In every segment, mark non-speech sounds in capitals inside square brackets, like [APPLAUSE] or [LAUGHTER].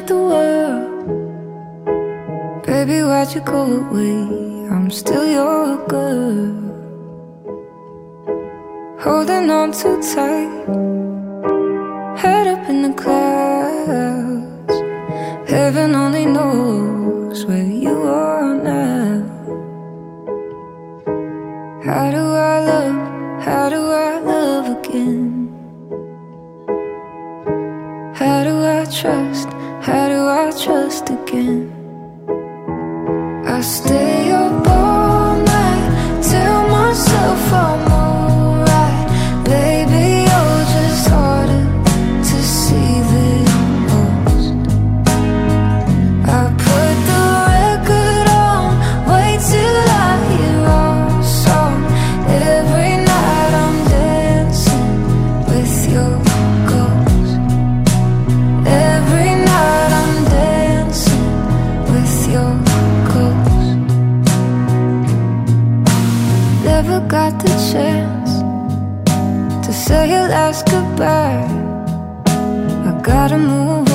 At the world. Baby, why'd you go away? I'm still your girl. Holding on too tight, head up in the clouds. Heaven only knows where you are now. How do I love? How do I love again? How do I trust? How do I trust again? I stay up the chance to say your last goodbye. I gotta move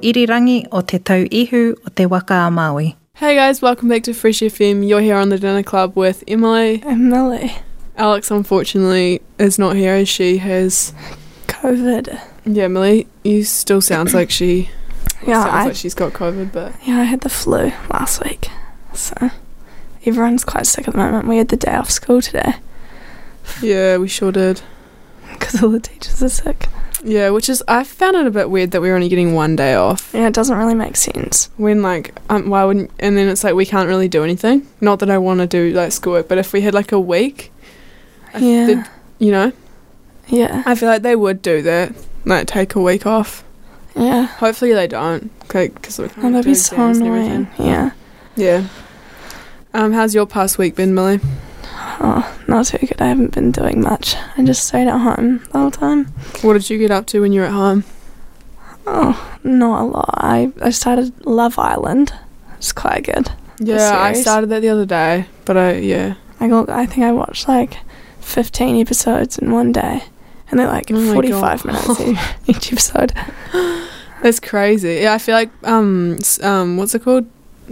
ghost. Irirangi o te tau ihu o te waka a Maui. Hey guys, welcome back to Fresh FM. You're here on the dinner club with Emily. Emily. Alex, unfortunately, is not here as she has. COVID. Yeah, Emily, you still sounds like she. [CLEARS THROAT] Yeah, sounds I, like she's got COVID, but yeah, I had the flu last week. So everyone's quite sick at the moment. We had the day off school today yeah, we sure did. [LAUGHS] because all the teachers are sick. Yeah, which is I found it a bit weird that we're only getting one day off. Yeah, it doesn't really make sense. When like, um, why wouldn't? And then it's like we can't really do anything. Not that I want to do like schoolwork, but if we had like a week, Yeah. did- you know, Yeah. I feel like they would do that. Like take a week off. Yeah. Hopefully they don't, because we Oh, that'd be so annoying. Yeah. Yeah. Um, how's your past week been, Millie? Oh, not too good. I haven't been doing much. I just stayed at home the whole time. What did you get up to when you were at home? Oh, not a lot. I, I started Love Island. It's quite good. Yeah, I started that the other day, but I yeah. I got, I think I watched like 15 episodes in one day. And they're like Oh 45 minutes [LAUGHS] each episode. That's crazy. Yeah, I feel like um s- um what's it called?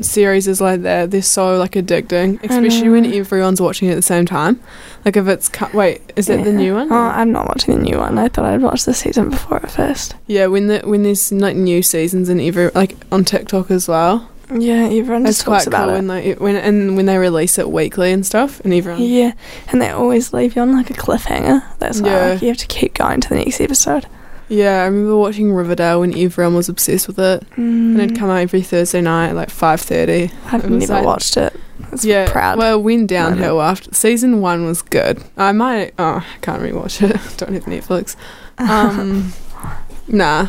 Series is like that. They're so like addicting, especially when everyone's watching it at the same time. Like if it's cu- wait, is it the new one? Oh, I'm not watching the new one. I thought I'd watch the season before at first. Yeah, when the when there's like new seasons and every like on TikTok as well. Yeah, everyone It's just quite talks about cool it. when they when and when they release it weekly and stuff, and everyone. Yeah, and they always leave you on like a cliffhanger. That's why Yeah. like, you have to keep going to the next episode. Yeah, I remember watching Riverdale when everyone was obsessed with it, and Mm, it'd come out every Thursday night at like five thirty. I've never like- watched it. It's Yeah, proud. well, it went downhill after season one was good. I might. Oh, I can't rewatch it. [LAUGHS] Don't have Netflix. Um, [LAUGHS] nah.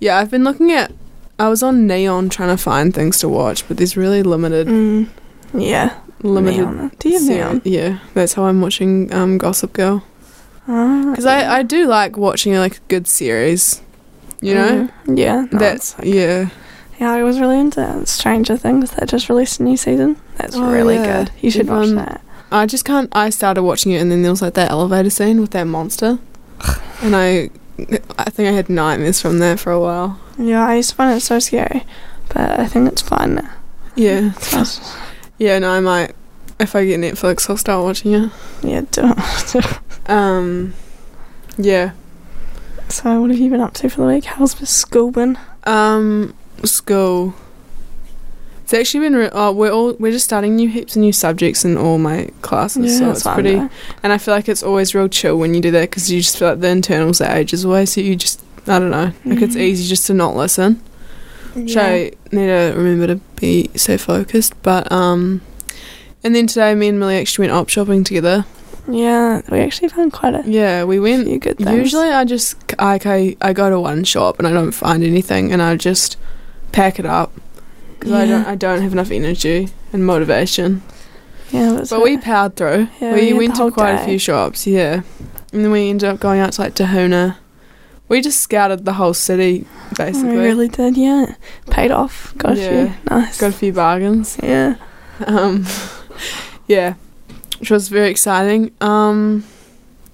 Yeah, I've been looking at. I was on Neon trying to find things to watch, but there's really limited. Mm, yeah, limited. Neon. Do you have Neon? Yeah, that's how I'm watching um, Gossip Girl. Oh, Because I, I do like watching like a good series. You know? Mm, yeah, no, That's. it's- Yeah. yeah. I was really into Stranger Things that just released a new season. That's Oh, really yeah. good. You should watch Um, that. I just can't. I started watching it, and then there was like that elevator scene with that monster, [SIGHS] and I, I think I had nightmares from that for a while. Yeah, I used to find it so scary, but I think it's fun. Yeah, [LAUGHS] [LAUGHS] yeah. No, I might. If I get Netflix, I'll start watching it. yeah, [LAUGHS] do Um, yeah. So, what have you been up to for the week? How's the school been? Um, school. It's actually been. Re- oh, we're all we're just starting new heaps of new subjects in all my classes, so that's it's pretty. though. And I feel like it's always real chill when you do that because you just feel like the internals are ages away, so you just I don't know, like it's Mhm. easy just to not listen. Which Yeah. I need to remember to be so focused. But um, and then today me and Millie actually went op shopping together. Yeah, we actually found quite a Yeah, we went. few good things. Usually I just I, I go to one shop and I don't find anything and I just pack it up because I don't I don't have enough energy and motivation. yeah, but, we powered through. Yeah, we we went to quite a few shops, yeah, and then we ended up going out to like Tahuna. We just scouted the whole city basically. we really did. Yeah, paid off. Got Yeah. a few. Nice. Got a few bargains. yeah. Um, [LAUGHS] yeah, which was very exciting. Um,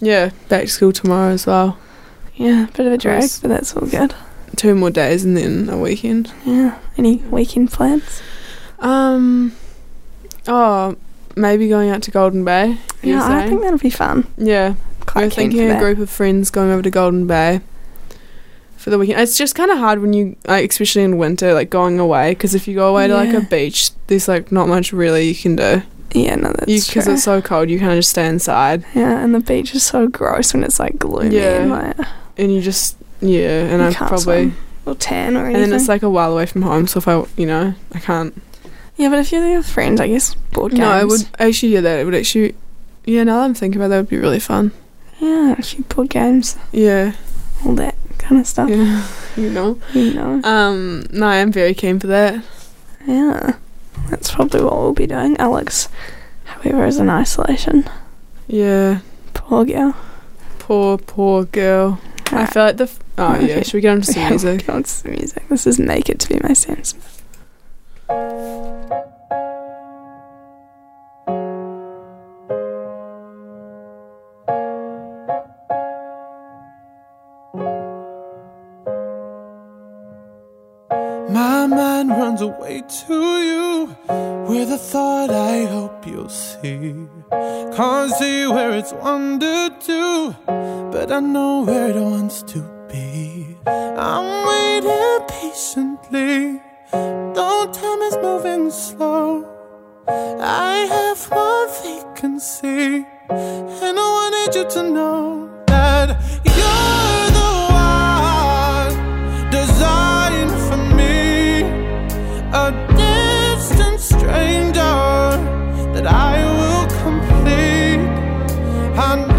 yeah, back to school tomorrow as well. Yeah, bit of a drag, but that's all good. Two more days and then a weekend. Yeah. Any weekend plans? Um, oh, maybe going out to Golden Bay. Yeah, I saying? think that'll be fun. yeah. Quite We're thinking a group of friends going over to Golden Bay for the weekend. It's just kind of hard when you, like, especially in winter, like going away. Because if you go away to like a beach, there's like not much really you can do. Yeah, no, that's Because it's so cold, you kind of just stay inside yeah, and the beach is so gross when it's like gloomy Yeah. and like and you just yeah. And I probably swim or tan or anything. and then it's like a while away from home. So if I you know I can't. yeah, but if you're there with friends, I guess board games. No, I would actually yeah that it would actually yeah. Now that I'm thinking about that, would be really fun. Yeah, actually board games, Yeah, all that kind of stuff. yeah. [LAUGHS] you know. You know. Um, no, I am very keen for that. Yeah, that's probably what we'll be doing. Alex, however, is in isolation. Yeah, Poor girl. poor poor girl. I Alright. feel like the. F- oh yeah, should we get on to some [LAUGHS] Yeah, music? go on to some music. This is Naked to Be My Sam Smith. My mind runs away to you with a thought I hope you'll see. Can't see where it's wandered to, but I know where it wants to be. I'm waiting patiently, though time is moving slow. I have one vacancy, and I wanted you to know that you're the one designed for me, a that I will complete. I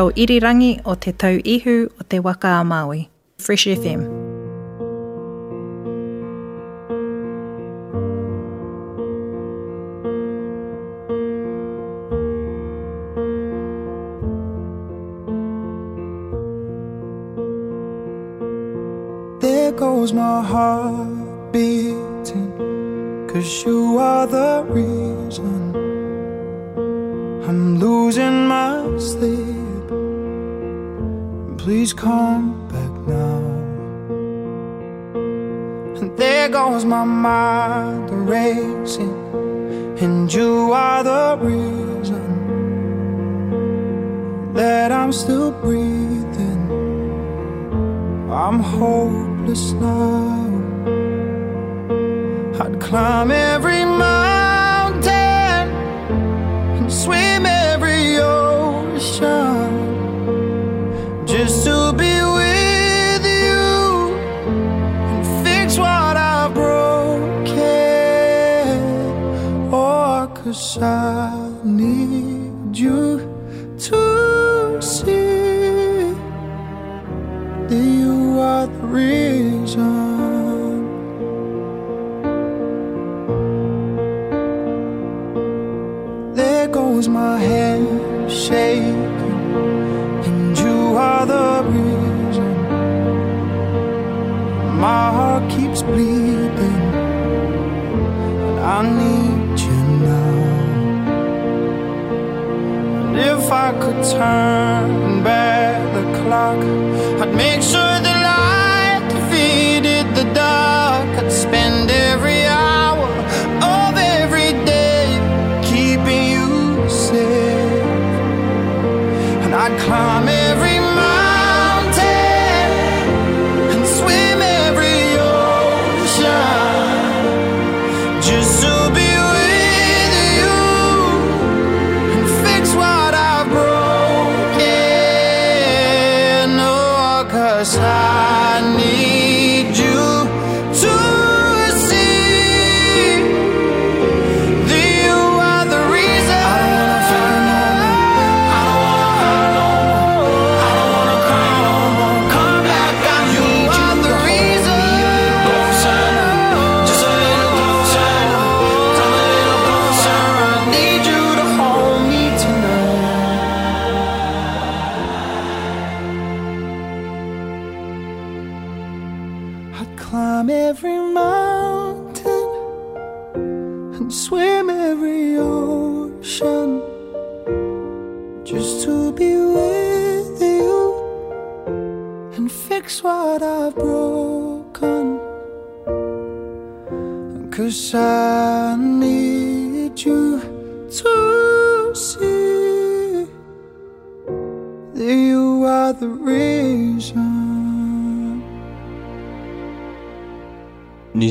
reo irirangi o te tau ihu o te waka a Māui. Fresh FM. There goes my heart beating Cause you are the reason I'm losing my sleep please come back now. And there goes my mind racing, and you are the reason that I'm still breathing. I'm hopeless now. I'd climb every mountain.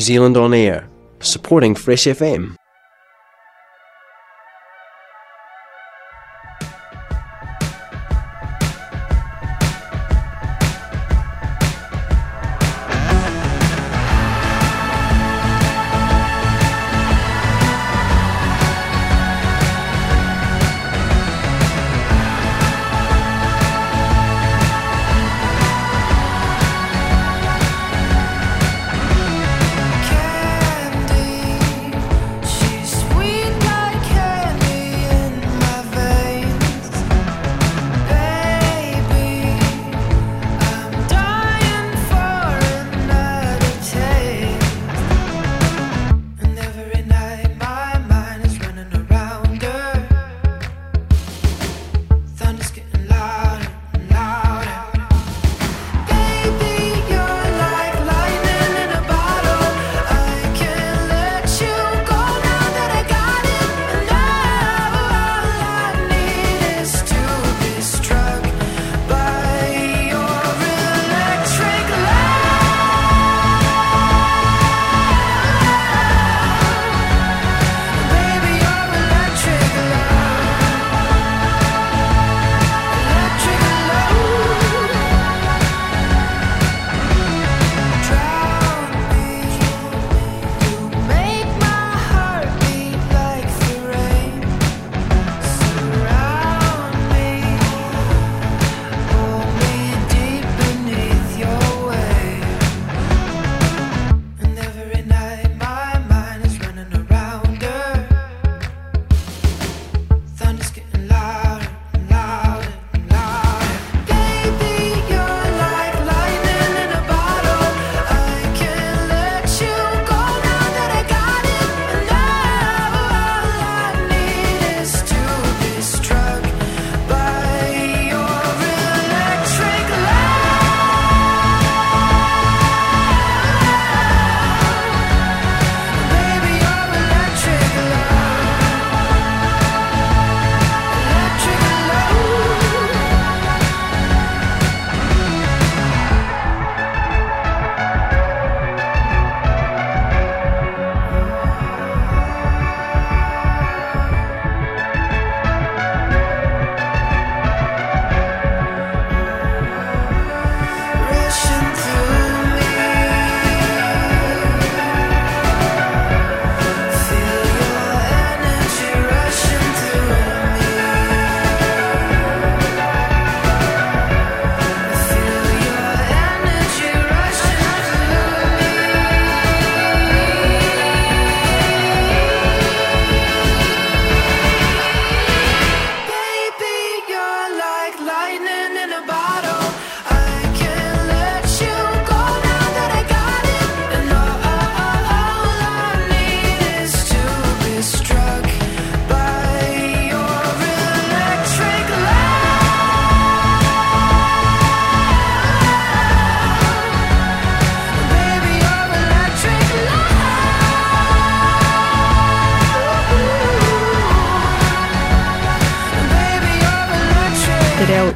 Zealand On Air, supporting Fresh FM.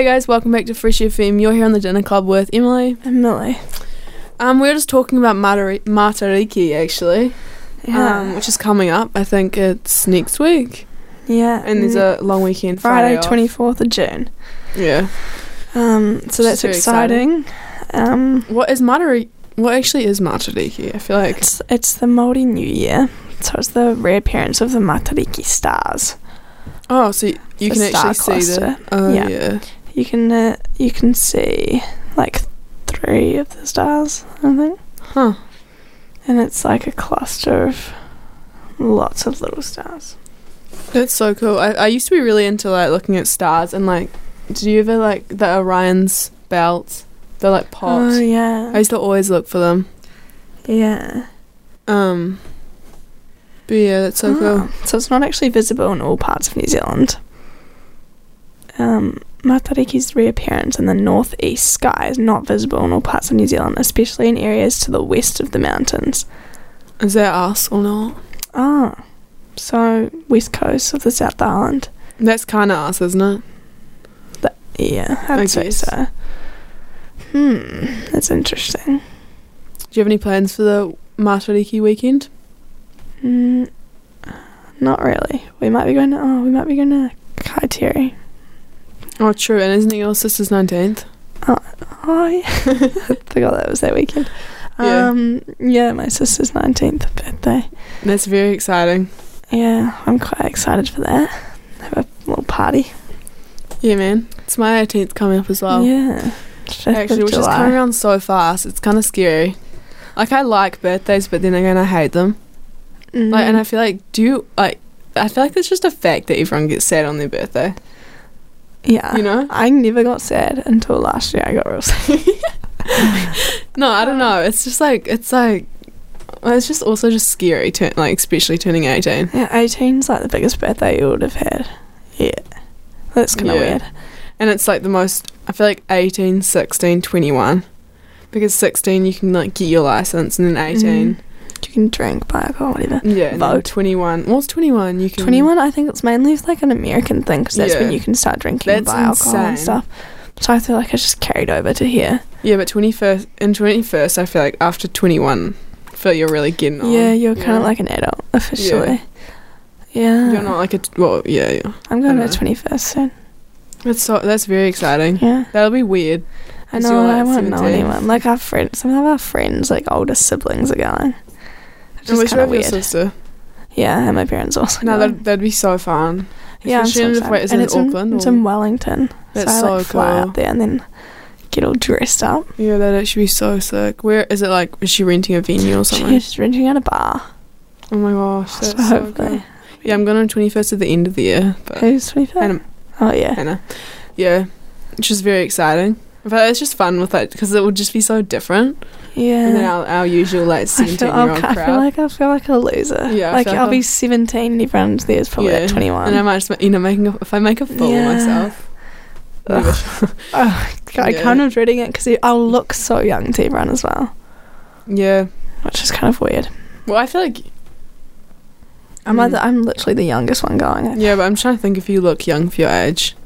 Hey guys, welcome back to Fresh FM. You're here on the dinner club with Emily. And Millie. Um, we were just talking about Matari- Matariki actually, Yeah. um, which is coming up. I think it's next week, yeah. and there's a long weekend. Friday, Friday, twenty fourth of June. Yeah. Um, so that's very exciting. Um, What is Matariki? What actually is Matariki? I feel like it's it's the Māori New Year, so it's the reappearance of the Matariki stars. oh, so you, you can actually see the cluster. oh Yeah. yeah. You can uh, you can see like three of the stars, I think, Huh. and it's like a cluster of lots of little stars. That's so cool. I, I used to be really into like looking at stars and like, did you ever like the Orion's belt? They're like popped. Oh yeah, I used to always look for them. yeah. Um, but yeah, that's so Oh, cool. So it's not actually visible in all parts of New Zealand. Um, Matariki's reappearance in the northeast sky is not visible in all parts of New Zealand, especially in areas to the west of the mountains. Is that us or not? Ah, so west coast of the South Island. That's kind of us, isn't it? Yeah, I'd I say guess. so. Hmm, that's interesting. Do you have any plans for the Matariki weekend? Mm, not really. We might be going to. Oh, we might be going to Kaiteri. Oh, true. And isn't it your sister's 19th? Oh I [LAUGHS] forgot that was that weekend. Yeah. Um, yeah, my sister's 19th birthday. That's very exciting. Yeah, I'm quite excited for that. Have a little party. Yeah, man. It's my 18th coming up as well. yeah. Actually, which is coming around so fast. It's kind of scary. Like, I like birthdays, but then again, I hate them. Mm. Like, and I feel like, do you, like, I feel like it's just a fact that everyone gets sad on their birthday. Yeah. You know? I never got sad until last year I got real sad. [LAUGHS] No, I don't know. It's just like, it's like, well, it's just also just scary, turn, like, especially turning 18. yeah, 18's like the biggest birthday you would have had. Yeah. That's kind of Yeah. weird. And it's like the most, I feel like 18, 16, 21. Because 16, you can, like, get your license, and then 18. Mm-hmm. You can drink, buy alcohol, whatever. Yeah, Vote. 21. What's 21? You can. 21, I think it's mainly like an American thing because that's when you can start drinking and That's buy alcohol and stuff. So I feel like I just carried over to here. Yeah, but 21st, in 21st, I feel like after 21, I feel you're really getting on. yeah, you're you kind of like an adult officially. Yeah. You're not like a. t- Well, yeah, yeah. I'm going to know. 21st soon. That's so. That's very exciting. Yeah. That'll be weird. I know, you're, I won't know anyone. Like our friends, some of our friends, like older siblings, are going. I is wish kind of your weird. sister. Yeah, and my parents also. No, going. that'd, that'd be so fun. yeah, I'm especially so is and it's in in, Auckland It's in Wellington. That's so I like so fly cool. up there and then get all dressed up. Yeah, that'd actually be so sick. Where is it? Like, is she renting a venue or something? She's renting out a bar. Oh my gosh, that's So so, hopefully. cool. Yeah, I'm going on 21st at the end of the year. But Who's 25? Hannah, Oh, yeah. Hannah. Uh, yeah, which is very exciting. But it's just fun with it because it would just be so different Yeah. than our, our usual like I 17 feel, year I'll, old I feel like I feel like a loser. Yeah, I like like I'll be I'll- 17 and everyone's there's probably Yeah. like 21. And I might just, you know, making a, if I make a fool Yeah. of myself. [LAUGHS] Oh, I Yeah. kind of dreading it because I'll look so young to everyone as well, yeah. which is kind of weird. Well, I feel like. I'm Mm. either, I'm literally the youngest one going. Yeah, but I'm trying to think if you look young for your age.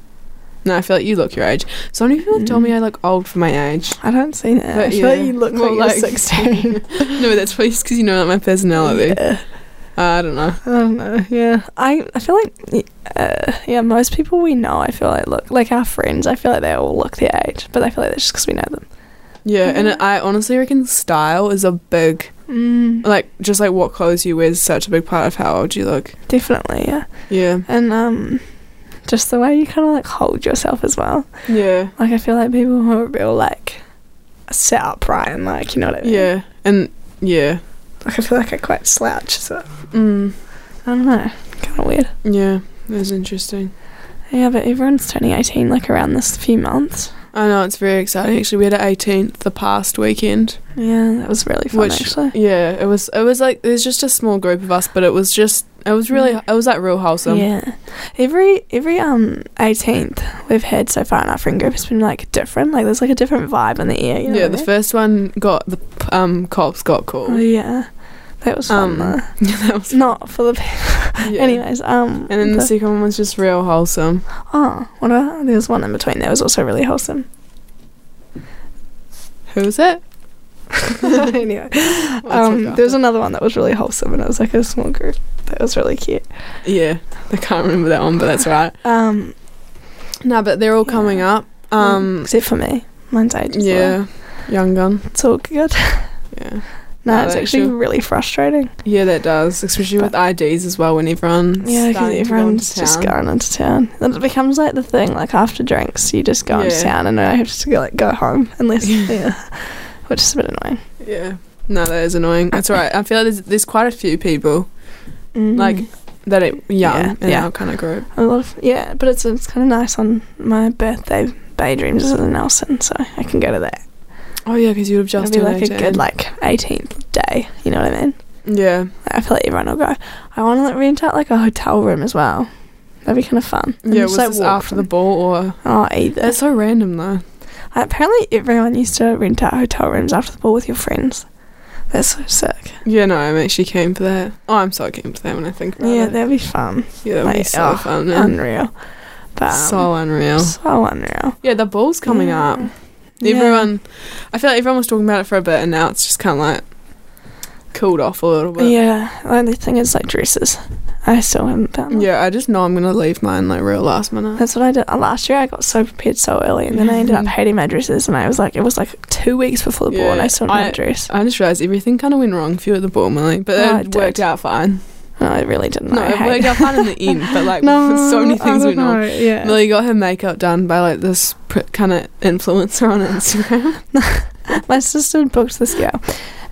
No, I feel like you look your age. So many people tell me I look old for my age. I don't see that. But I feel like you look More like, you're [LAUGHS] 16. [LAUGHS] no, but that's probably because you know like my personality. Yeah. I don't know. I don't know. Yeah, I I feel like uh, yeah, most people we know, I feel like look like our friends. I feel like they all look their age, but I feel like that's just because we know them. Yeah, and Mhm. I honestly reckon style is a big, Mm, like, just like what clothes you wear is such a big part of how old you look. definitely, yeah, Yeah. and um, just the way you kind of like hold yourself as well. Yeah. Like I feel like people who are real like set upright and like you know what I mean. Yeah. And yeah. Like I feel like I quite slouch, so Mm. I don't know, kind of weird. Yeah. That's interesting. Yeah, but everyone's turning eighteen like around this few months. I know it's very exciting. Actually, we had an 18th the past weekend. Yeah, that was really fun which actually. yeah, it was. It was like there's just a small group of us, but it was just. It was really. It was like real wholesome. Yeah. Every every um eighteenth we've had so far in our friend group has been like different. Like there's like a different vibe in the air. You know yeah, the mean? first one got the um cops got called. Oh, yeah. That was fun Um, [LAUGHS] yeah, that was Not for the people. [LAUGHS] yeah. Anyways, um And then the the- second one was just real wholesome. Oh, what about there was one in between that was also really wholesome. Who was it? [LAUGHS] anyway. Um was another one that was really wholesome and it was like a small group. That was really cute. Yeah, I can't remember that one, but that's right. Um No, but they're all coming Yeah. up. Um, except for me. Mine's ages yeah, away. young gun. It's all good. [LAUGHS] Yeah, No, No, it's actually actually- really frustrating. yeah, that does, especially with IDs as well. When everyone's Yeah, because starting to everyone's just going into town. And it becomes like the thing, like after drinks, you just go into town and I have to go, like, go home unless, [LAUGHS] yeah. Which is a bit annoying. Yeah, no, that is annoying. That's all right. I feel like there's there's quite a few people Mm. like that are young Yeah, in yeah. our kind of group. a lot of, yeah, but it's, it's kind of nice on my birthday. Bay Dreams is in Nelson, so I can go to that. Oh yeah, because you would have just It'll be like a good, like, 18th day. You know what I mean? yeah, I feel like everyone will go. I want to like, rent out, like, a hotel room as well. That'd be kind of fun. And yeah. just, Was like, this after the ball or? Oh, either. That's so random though. Apparently, everyone used to rent out hotel rooms after the ball with your friends. That's so sick. Yeah, no, I'm actually keen for that. Oh, I'm so keen for that when I think about Yeah, it. that'd be fun. Yeah, that'd be so oh, fun, man. Unreal. But, um, so unreal. so unreal. Yeah, the ball's coming Yeah. up. Yeah. Everyone, I feel like everyone was talking about it for a bit, and now it's just kind of like cooled off a little bit. Yeah, the only thing is like dresses. I still haven't found. Yeah, I just know I'm gonna leave mine like real last minute. That's what I did. Uh, last year I got so prepared so early and then I ended up hating my dresses and I was like, it was like two weeks before the ball and I still didn't have a dress. I just realised everything kind of went wrong for you at the ball, Millie, but Oh, it it worked did. out fine. No, it really didn't. No, I it hate worked out fine in the end, but like [LAUGHS] [LAUGHS] so many I things don't went wrong. know, yeah. Millie got her makeup done by like this pr- kind of influencer on [LAUGHS] Instagram. [LAUGHS] my sister booked this girl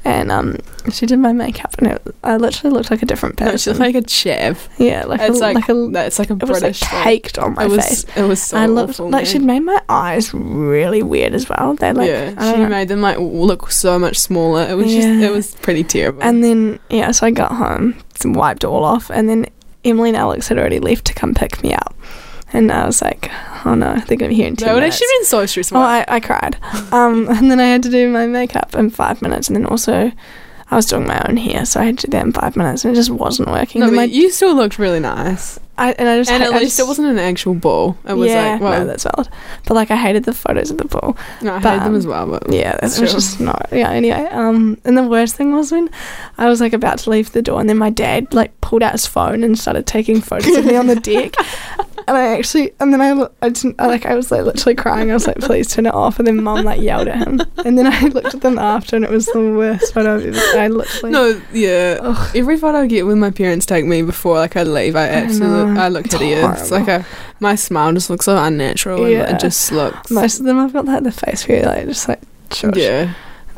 and um she did my makeup and it, I literally looked like a different person. No, she looked like a chav. yeah, like it's a, like, like a it's like a it was like caked on my it was face. it was so I looked awful, like man. she'd made my eyes really weird as well. They like yeah, she know. made them like look so much smaller. It was just it was pretty terrible. And then yeah, so I got home, wiped all off, and then Emily and Alex had already left to come pick me up, and I was like, oh no, they're gonna be here in ten that would minutes. actually been so stressful. Oh, I, I cried. Um, [LAUGHS] and then I had to do my makeup in five minutes, and then also I was doing my own hair, so I had to do that in five minutes, and it just wasn't working. no, but my- you still looked really nice. I, and I just And ha- at I least just- it wasn't an actual ball. It was yeah, like, well, no, that's valid. But like, I hated the photos of the ball. no, I but, hate them um, as well. But Yeah, that's Sure. just not. Yeah, anyway. Um, and the worst thing was when I was like about to leave the door, and then my dad like pulled out his phone and started taking photos of me on the [LAUGHS] deck. And I actually, and then I, I didn't, I, like, I was like literally crying. I was like, please turn it off. And then mum like yelled at him. And then I [LAUGHS] looked at them after, and it was the worst photo I've ever. I literally. no, yeah. Every photo I get when my parents take me before like I leave, I absolutely know. I look It's hideous. Like I, my smile just looks so unnatural. And it just looks. Most of them I've got like the face where you're like just like shush. yeah.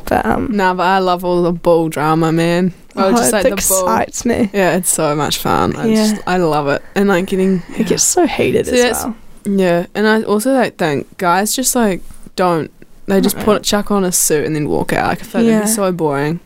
But um, Nah, but I love all the ball drama, man. Oh, just like it the ball. excites me. Yeah, it's so much fun. I Yeah. just I love it, and like getting It gets so heated So as well. yeah, and I also like think guys just like don't. They just put chuck on a suit and then walk out. Like I feel like that'd be so boring.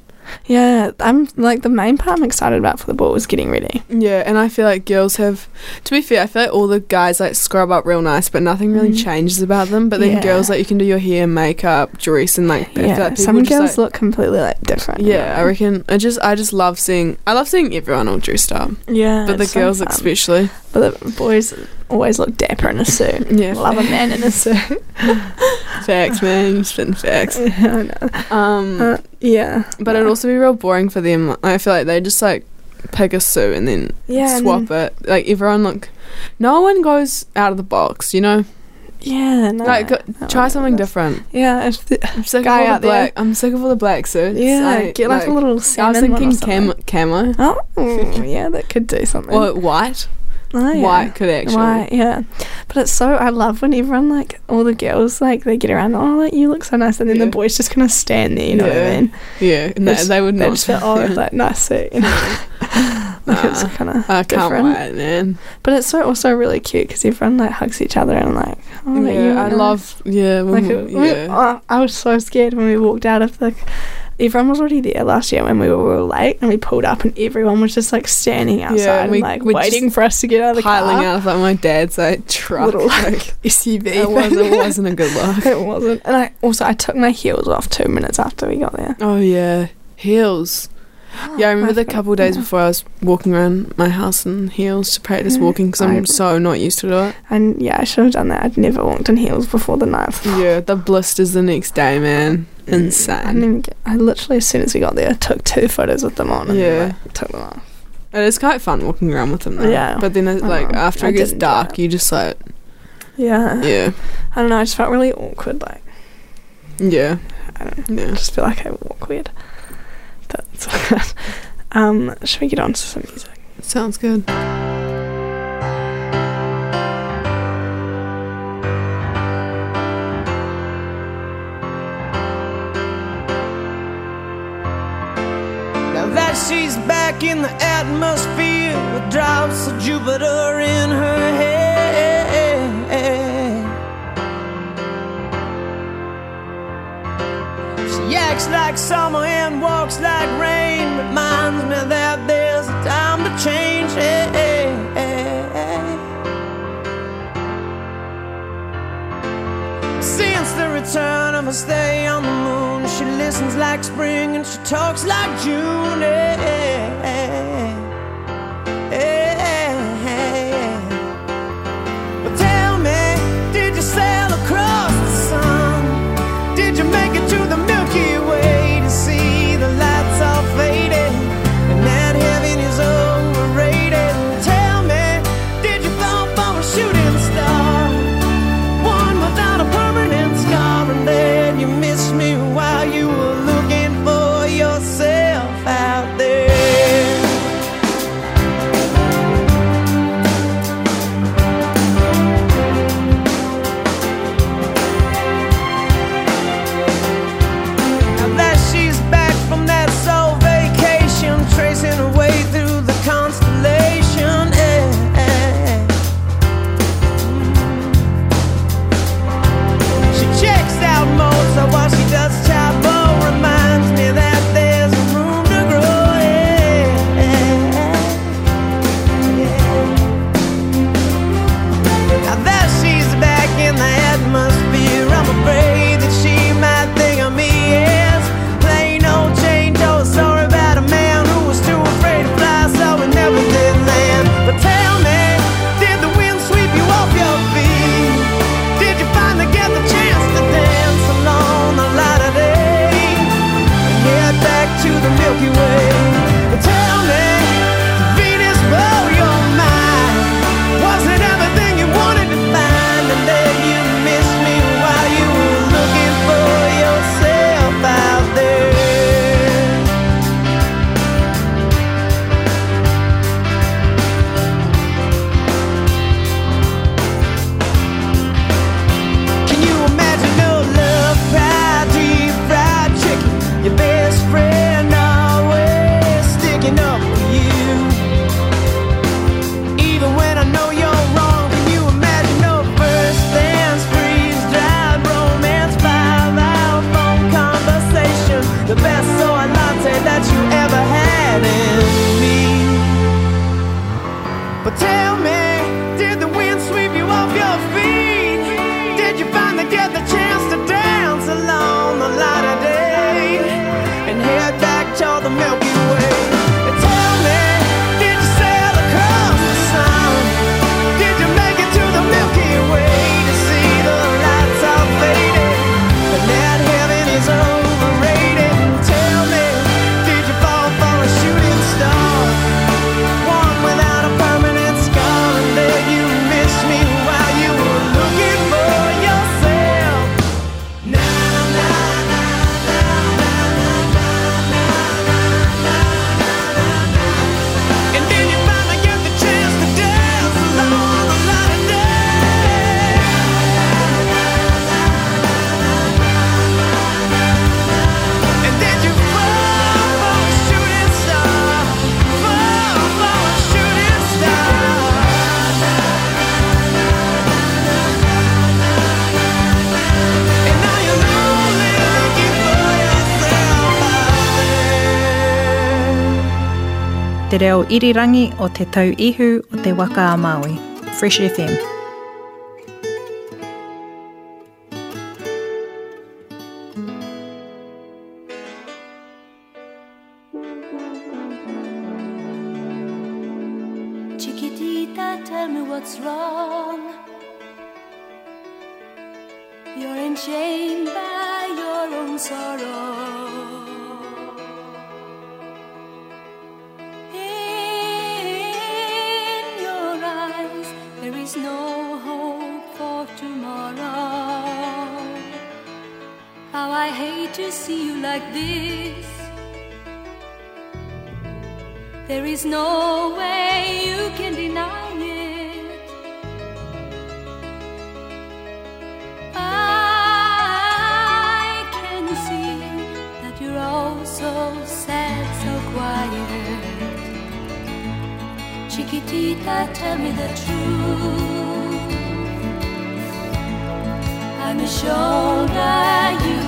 Yeah, I'm like the main part I'm excited about for the ball is getting ready. Yeah, and I feel like girls have. To be fair, I feel like all the guys like scrub up real nice, but nothing really Mhm. changes about them. But then Yeah. girls like you can do your hair, makeup, dress, and like Yeah, like some just, girls like- look completely like different. Yeah, I reckon. I just I just love seeing. I love seeing everyone all dressed up, Yeah, but the so girls especially. But the boys always look dapper in a suit. [LAUGHS] Yeah, Love a man in a suit. [LAUGHS] facts, man. Spitting facts. [LAUGHS] Yeah, I know. Um, Uh, yeah, but it'd also be real boring for them. I feel like they just like pick a suit and then yeah, and swap then- it. Like everyone look. No one goes out of the box, you know. Yeah, no, like go, no try something does. different. Yeah, if the, I'm sick Guy of all out the there. black. I'm sick of all the black suits. yeah, I- get like, a little I was salmon one or thinking cam- camo Oh, yeah, that could do something. or white. Oh, yeah. White could actually. White, yeah. But it's so I love when everyone like all the girls like they get around. Oh, like you look so nice, and then Yeah. the boys just kind of stand there. You know what I mean? Yeah, and They they, just- they would They not. just [LAUGHS] feel oh, like nice suit. You know? [LAUGHS] like it's kind of I can't different. wait, man. But it's so also really cute because everyone like hugs each other and like oh, you yeah, look I nice. love. Yeah, Like when it, we- we- yeah. oh, I was so scared when we walked out of the. Everyone was already there last year when we were, we were late, and we pulled up, and everyone was just like standing outside, and we like were waiting for us to get out of the piling car. out of like my dad's like truck. Little like like, SUV. it, was, it wasn't a good [LAUGHS] look. It wasn't. And I also I took my heels off two minutes after we got there. Oh yeah, heels. Yeah, I remember the couple days before I was walking around my house in heels to practice Yeah, walking because I'm so not used to it. And yeah, I should have done that. I'd never walked in heels before the night. Yeah, the blisters the next day, man. I didn't Insane. even get, I literally as soon as we got there took two photos with them on and Yeah. like, took them off. It is quite fun walking around with them though. Yeah. But then it, like know. after I it gets dark, it. you just like Yeah. yeah, I don't know, I just felt really awkward, like yeah, I don't yeah. I just feel like I walk weird. But it's all good. Um, should we get on to some music? Sounds good. Now that she's back in the atmosphere with drops of Jupiter in her head. Acts like summer and walks like rain. Reminds me that there's a time to change. Since the return of her stay on the moon, she listens like spring and she talks like June. reo irirangi o te tau ihu o te waka a Māui. Fresh FM. You're in shame by your own sorrow. to see you like this. There is no way you can deny it. I can see that you're all so sad, so quiet. Chiquitita, tell me the truth. I'm a shoulder you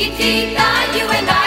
Chiquitita, you and I.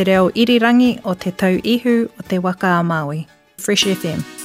te reo irirangi o te tau ihu o te waka a Māui. Fresh FM.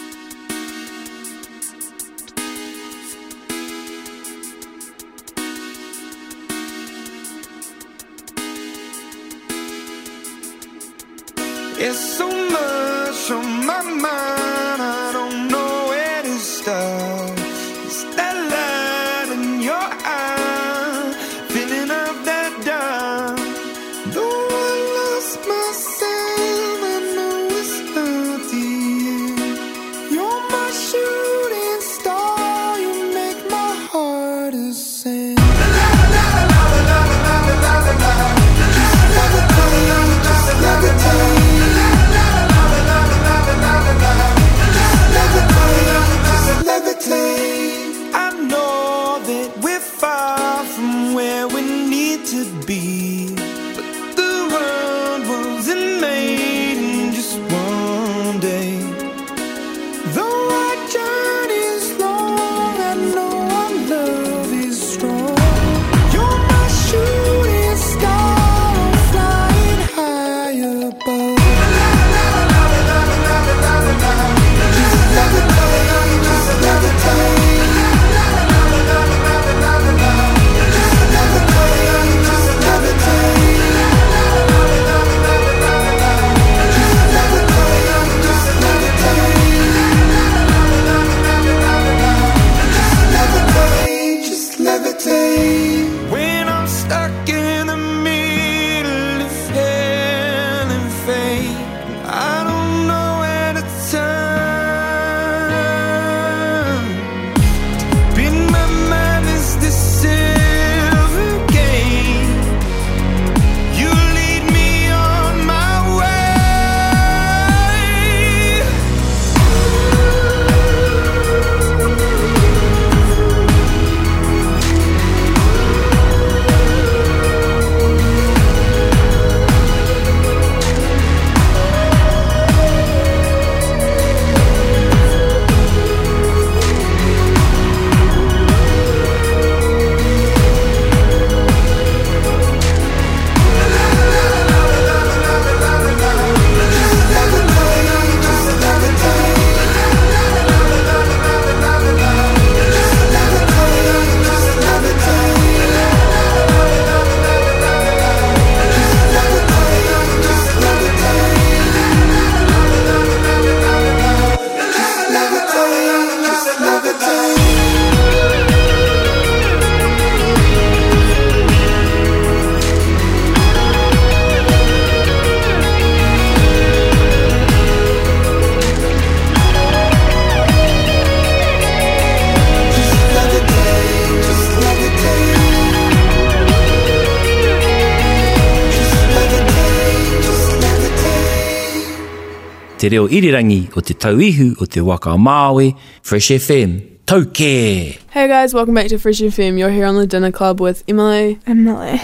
Te reo irirangi o te tauihu o te waka o Māui, Fresh FM, tau kē! Hey guys, welcome back to Fresh FM. You're here on the dinner club with Emily. Emily.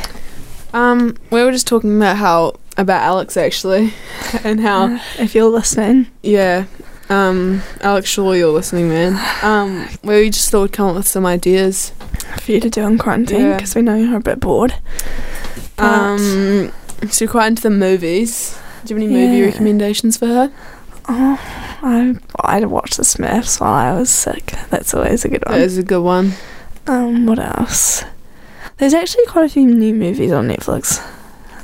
Um, we were just talking about how about Alex actually, [LAUGHS] and how if you're listening, yeah, um, Alex, sure you're listening, man. Um, we just thought we'd come up with some ideas. for you to do in quarantine Yeah. because we know you're a bit bored. But- Um, so you're quite into the movies. Do you have any movie Yeah. recommendations for her? Oh, I I watched the Smiths while I was sick. That's always a good one. That is a good one. Um, what else? There's actually quite a few new movies on Netflix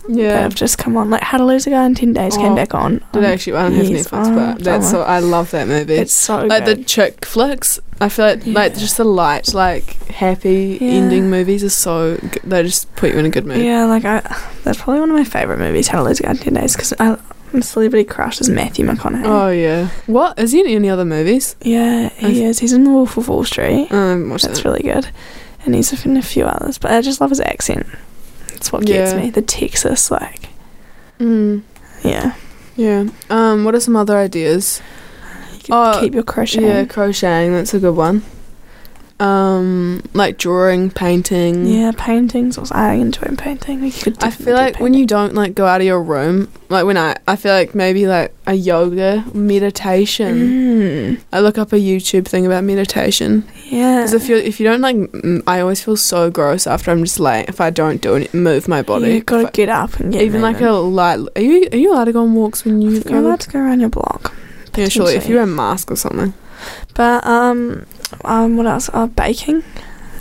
that Yeah. have just come on. Like How to Lose a Guy in Ten Days came Oh, back on. Did Um, actually I don't have yes, Netflix, but that's so I love that movie. It's so like the good. chick flicks. I feel like like just the light, like happy Yeah. ending movies are so. Good. They just put you in a good mood. Yeah, like I, that's probably one of my favorite movies. How to Lose a Guy in Ten Days because I. My celebrity crush is Matthew McConaughey. Oh yeah. What is he in any other movies? Yeah, he is. He's in The Wolf of Wall Street. Um, That's that? really good. And he's in a few others, but I just love his accent. That's what gets Yeah. me. The Texas, like, Mm, yeah. yeah. Um, what are some other ideas? You can Oh, keep your crochet. Yeah, crocheting. That's a good one. Um, like drawing, painting. Yeah, paintings. Also, I enjoy painting. We could I feel like when you don't like go out of your room, like when I, I feel like maybe like a yoga meditation. Mm, I look up a YouTube thing about meditation yeah. because if you if you don't like, m- I always feel so gross after I'm just like if I don't do it, move my body. you gotta I- get up and get even like a light. Are you are you allowed to go on walks when you You're allowed to go around your block. yeah, surely if you wear a mask or something. But um, um, what else? Uh, baking.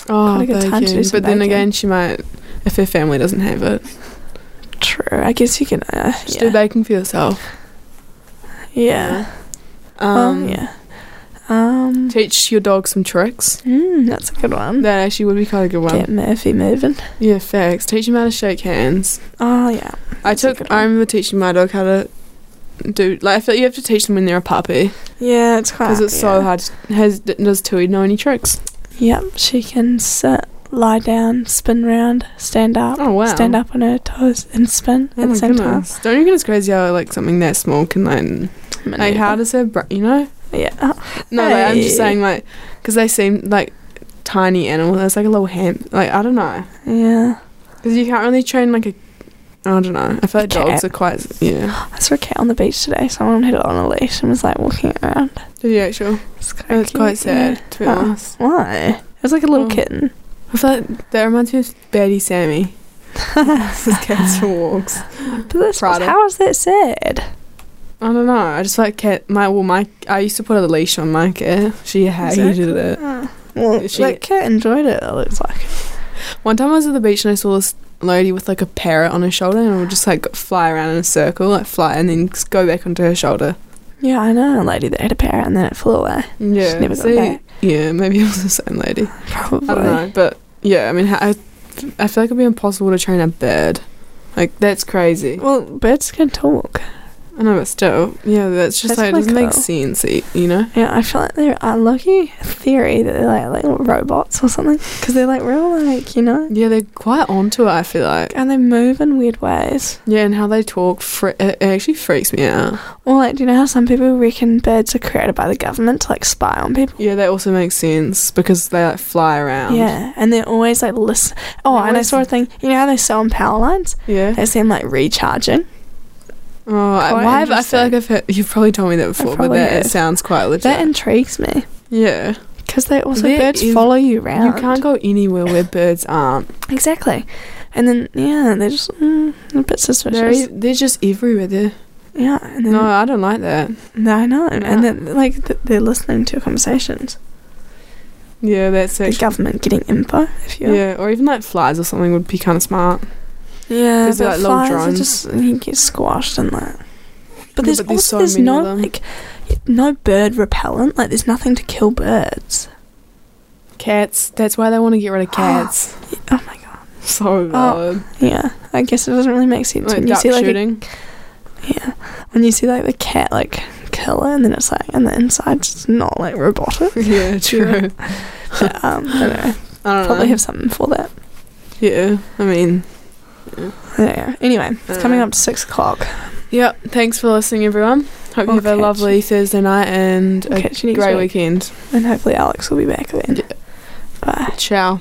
Oh, a good time to do baking. But then baking. again, she might if her family doesn't have it. True. I guess you can. Uh, Just yeah. do baking for yourself. Yeah. Um, Um. yeah. Um. Teach your dog some tricks. Mm, that's a good one. That actually would be quite a good one. Get Murphy moving. Yeah, facts. Teach him how to shake hands. Oh yeah. I That's a took. I remember teaching my dog how to do. Like I feel like you have to teach them when they're a puppy Yeah, it's quite. because it's so yeah. hard. to- Has does Tui know any tricks? Yep, she can sit, lie down, spin round, stand up, Oh, wow. stand up on her toes, and spin Oh at the same goodness. Don't you think it's crazy how like something that small can like time. like how does her bra- you know? Yeah. No, like, I'm just Hey. saying like because they seem like tiny animals. It's like a little ham Like I don't know yeah. because you can't really train like a. I don't know. I feel like dogs are quite. Yeah. I saw a cat on the beach today. Someone had it on a leash and was like walking around. Did you actually? It's quite, It's quite sad yeah. to be Oh, honest. Why? It was like a little Oh. kitten. I feel like that reminds me of Betty Sammy. [LAUGHS] This cats for walks. But how is that sad? I don't know. I just like cat. My well, my I used to put a leash on my cat. She hated it. Oh. Well, She- that cat enjoyed it. It looks like. One time I was at the beach and I saw this lady with like a parrot on her shoulder, and it would just like fly around in a circle, like fly, and then go back onto her shoulder. Yeah, I know a lady that had a parrot and then it flew away. Yeah, never gone see, back. yeah, maybe it was the same lady. [LAUGHS] Probably. I don't know, but yeah, I mean, I, I feel like it'd be impossible to train a bird. Like that's crazy. Well, birds can talk. I know, but still, yeah, that's just That's like it doesn't make sense, you know. Yeah, I feel like they're a lucky theory that they're like, like robots or something because they're like real, like you know, Yeah, they're quite onto it. I feel like. and they move in weird ways. Yeah, and how they talk, fre- it actually freaks me out. Or like, do you know how some people reckon birds are created by the government to like spy on people? Yeah, that also makes sense because they like fly around. Yeah, and they're always like listen. Oh, They and I saw a thing. You know how they sell on power lines? Yeah. They them like recharging. Oh, why have, I feel like I've heard you've probably told me that before, but probably that it have. sounds quite legit. That intrigues me yeah, because they also They're birds in- follow you around. you can't go anywhere where birds aren't. exactly. And then yeah, they're just mm, a bit They're suspicious. e- they're just everywhere. There. yeah, and then No, I don't like that. No, I know, and then like th- they're listening to conversations. Yeah, that's The actually. government getting info, if you Yeah, or even like flies or something would be kind of smart. Yeah, they're like are drones. just you get squashed in that. But there's but there's also so there's no like no bird repellent. Like there's nothing to kill birds. Cats. That's why they want to get rid of cats. Oh my god. [LAUGHS] so valid. Yeah, I guess it doesn't really make sense like when you see like a, yeah when you see like the cat like kill it and then it's like and the inside's not like robotic. [LAUGHS] yeah, [LAUGHS] true. But, um, I don't know. I don't Probably know. have something for that. Yeah, I mean, Yeah. Anyway, it's coming Uh, up to six o'clock. Yep. Thanks for listening, everyone. Hope you We'll have a catch lovely Thursday night and We'll a catch you next great week. weekend. And hopefully Alex will be back then. Bye. Ciao.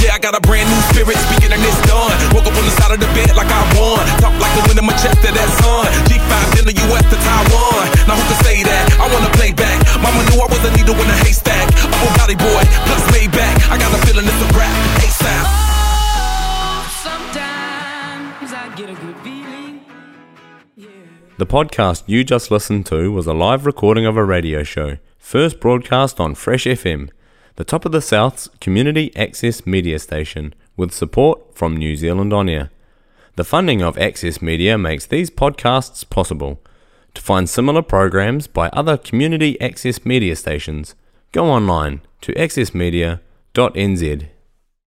Yeah, I got a brand new spirit speaking and it's done. Woke up on the side of the bed like I won. Talk like the wind in my chest to that sun. G5 in the US to Taiwan. Now who can say that? I wanna play back. Mama knew I was a needle in a haystack. I'm a body boy, plus made back. I got a feeling it's a rap. ASAP. Oh, sometimes I get a good feeling. The podcast you just listened to was a live recording of a radio show, first broadcast on Fresh FM, the top of the South's community access media station, with support from New Zealand On Air. The funding of Access Media makes these podcasts possible. To find similar programs by other community access media stations, go online to accessmedia.nz.